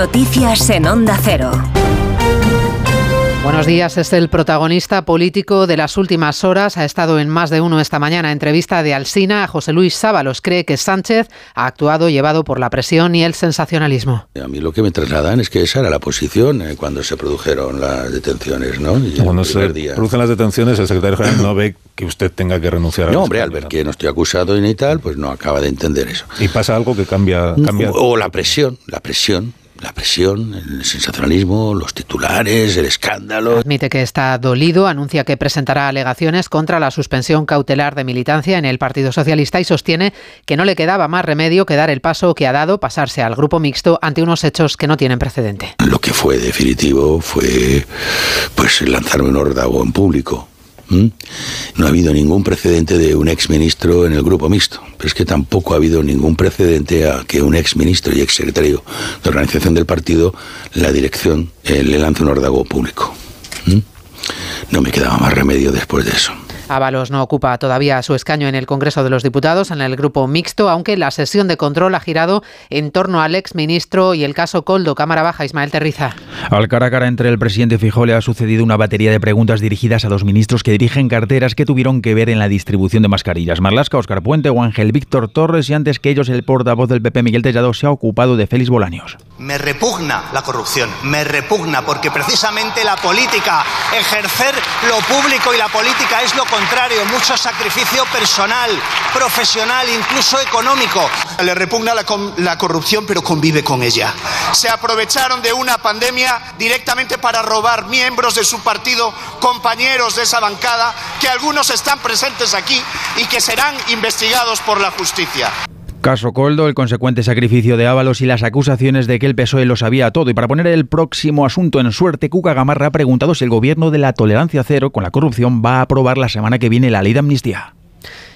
Noticias en Onda Cero. Buenos días, es el protagonista político de las últimas horas. Ha estado en más de uno esta mañana. Entrevista de Alsina a José Luis Sábalos. Cree que Sánchez ha actuado llevado por la presión y el sensacionalismo. A mí lo que me trasladan es que esa era la posición eh, cuando se produjeron las detenciones, ¿no? Y cuando se producen las detenciones, el secretario general no ve que usted tenga que renunciar a No, hombre, al ver que no estoy acusado y ni tal, pues no acaba de entender eso. Y pasa algo que cambia... cambia... O la presión, la presión la presión, el sensacionalismo, los titulares, el escándalo. Admite que está dolido, anuncia que presentará alegaciones contra la suspensión cautelar de militancia en el Partido Socialista y sostiene que no le quedaba más remedio que dar el paso que ha dado, pasarse al grupo mixto ante unos hechos que no tienen precedente. Lo que fue definitivo fue pues lanzarme un órdago en público ¿Mm? No ha habido ningún precedente de un exministro en el grupo mixto, pero es que tampoco ha habido ningún precedente a que un exministro y exsecretario de organización del partido, la dirección, eh, le lance un órdago público. ¿Mm? No me quedaba más remedio después de eso. Ábalos no ocupa todavía su escaño en el Congreso de los Diputados, en el grupo mixto, aunque la sesión de control ha girado en torno al exministro y el caso Coldo. Cámara Baja, Ismael Terriza. Al cara a cara entre el presidente Fijó le ha sucedido una batería de preguntas dirigidas a dos ministros que dirigen carteras que tuvieron que ver en la distribución de mascarillas. Marlasca, Oscar Puente o Ángel Víctor Torres y antes que ellos el portavoz del PP Miguel Tellado se ha ocupado de Félix Bolaños. Me repugna la corrupción, me repugna porque precisamente la política, ejercer lo público y la política es lo contrario, mucho sacrificio personal, profesional, incluso económico. Le repugna la, la, corrupción, pero convive con ella. Se aprovecharon de una pandemia directamente para robar miembros de su partido, compañeros de esa bancada, que algunos están presentes aquí y que serán investigados por la justicia. Caso Coldo, el consecuente sacrificio de Ábalos y las acusaciones de que el PSOE lo sabía todo. Y para poner el próximo asunto en suerte, Cuca Gamarra ha preguntado si el gobierno de la tolerancia cero con la corrupción va a aprobar la semana que viene la ley de amnistía.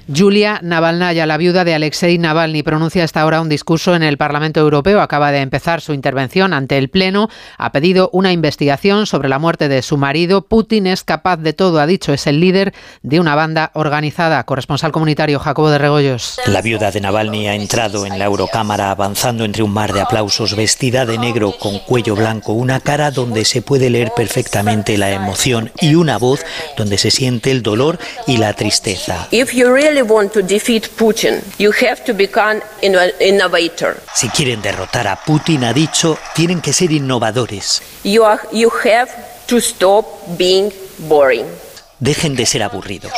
Yulia Navalnaya, la viuda de Alexei Navalny, pronuncia hasta ahora un discurso en el Parlamento Europeo. Acaba de empezar su intervención ante el Pleno. Ha pedido una investigación sobre la muerte de su marido. Putin es capaz de todo, ha dicho. Es el líder de una banda organizada. Corresponsal comunitario Jacobo de Regoyos. La viuda de Navalny ha entrado en la Eurocámara avanzando entre un mar de aplausos, vestida de negro con cuello blanco, una cara donde se puede leer perfectamente la emoción y una voz donde se siente el dolor y la tristeza. Si quieren derrotar a Putin, ha dicho, tienen que ser innovadores. You, you have to stop being boring. Dejen de ser aburridos.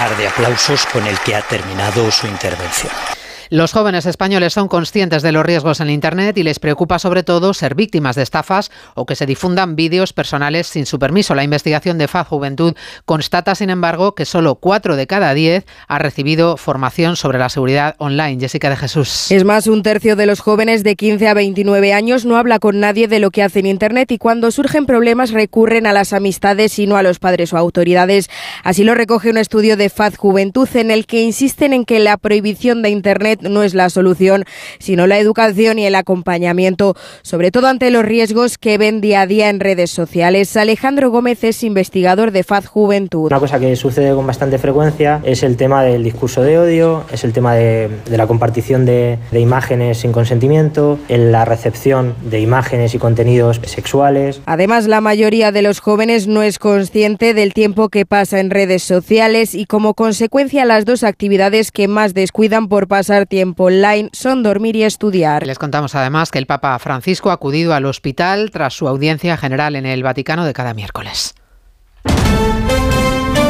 Mar de aplausos con el que ha terminado su intervención. Los jóvenes españoles son conscientes de los riesgos en Internet y les preocupa sobre todo ser víctimas de estafas o que se difundan vídeos personales sin su permiso. La investigación de FAD Juventud constata, sin embargo, que solo 4 de cada 10 ha recibido formación sobre la seguridad online. Jessica de Jesús. Es más, un tercio de los jóvenes de 15 a 29 años no habla con nadie de lo que hace en Internet y cuando surgen problemas recurren a las amistades y no a los padres o autoridades. Así lo recoge un estudio de FAD Juventud en el que insisten en que la prohibición de Internet no es la solución, sino la educación y el acompañamiento, sobre todo ante los riesgos que ven día a día en redes sociales. Alejandro Gómez es investigador de FAD Juventud. Una cosa que sucede con bastante frecuencia es el tema del discurso de odio, es el tema de, la compartición de, de imágenes sin consentimiento, en la recepción de imágenes y contenidos sexuales. Además, la mayoría de los jóvenes no es consciente del tiempo que pasa en redes sociales y como consecuencia las dos actividades que más descuidan por pasar tiempo online son dormir y estudiar. Les contamos además que el Papa Francisco ha acudido al hospital tras su audiencia general en el Vaticano de cada miércoles.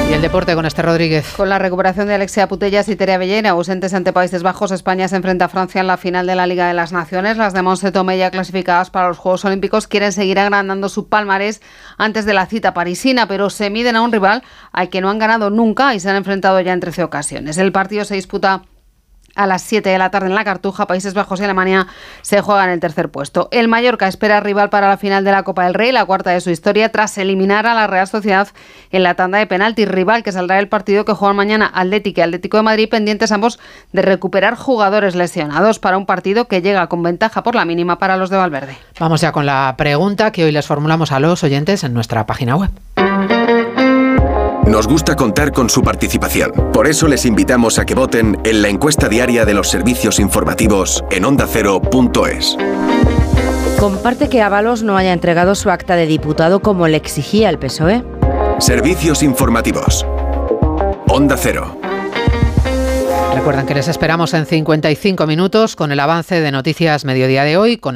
Y el deporte con este Rodríguez. Con la recuperación de Alexia Putellas y Terea Bellena, ausentes ante Países Bajos, España se enfrenta a Francia en la final de la Liga de las Naciones. Las de Monse clasificadas para los Juegos Olímpicos quieren seguir agrandando su palmarés antes de la cita parisina, pero se miden a un rival al que no han ganado nunca y se han enfrentado ya en 13 ocasiones. El partido se disputa a las 7 de la tarde en la Cartuja, Países Bajos y Alemania se juegan el tercer puesto. El Mallorca espera rival para la final de la Copa del Rey, la cuarta de su historia, tras eliminar a la Real Sociedad en la tanda de penalti. Rival que saldrá del partido que juegan mañana Atlético y Atlético de Madrid, pendientes ambos de recuperar jugadores lesionados para un partido que llega con ventaja por la mínima para los de Valverde. Vamos ya con la pregunta que hoy les formulamos a los oyentes en nuestra página web. Nos gusta contar con su participación. Por eso les invitamos a que voten en la encuesta diaria de los servicios informativos en ondacero.es. Comparte que Ábalos no haya entregado su acta de diputado como le exigía el PSOE. Servicios informativos. Onda Cero. Recuerden que les esperamos en 55 minutos con el avance de Noticias Mediodía de hoy, con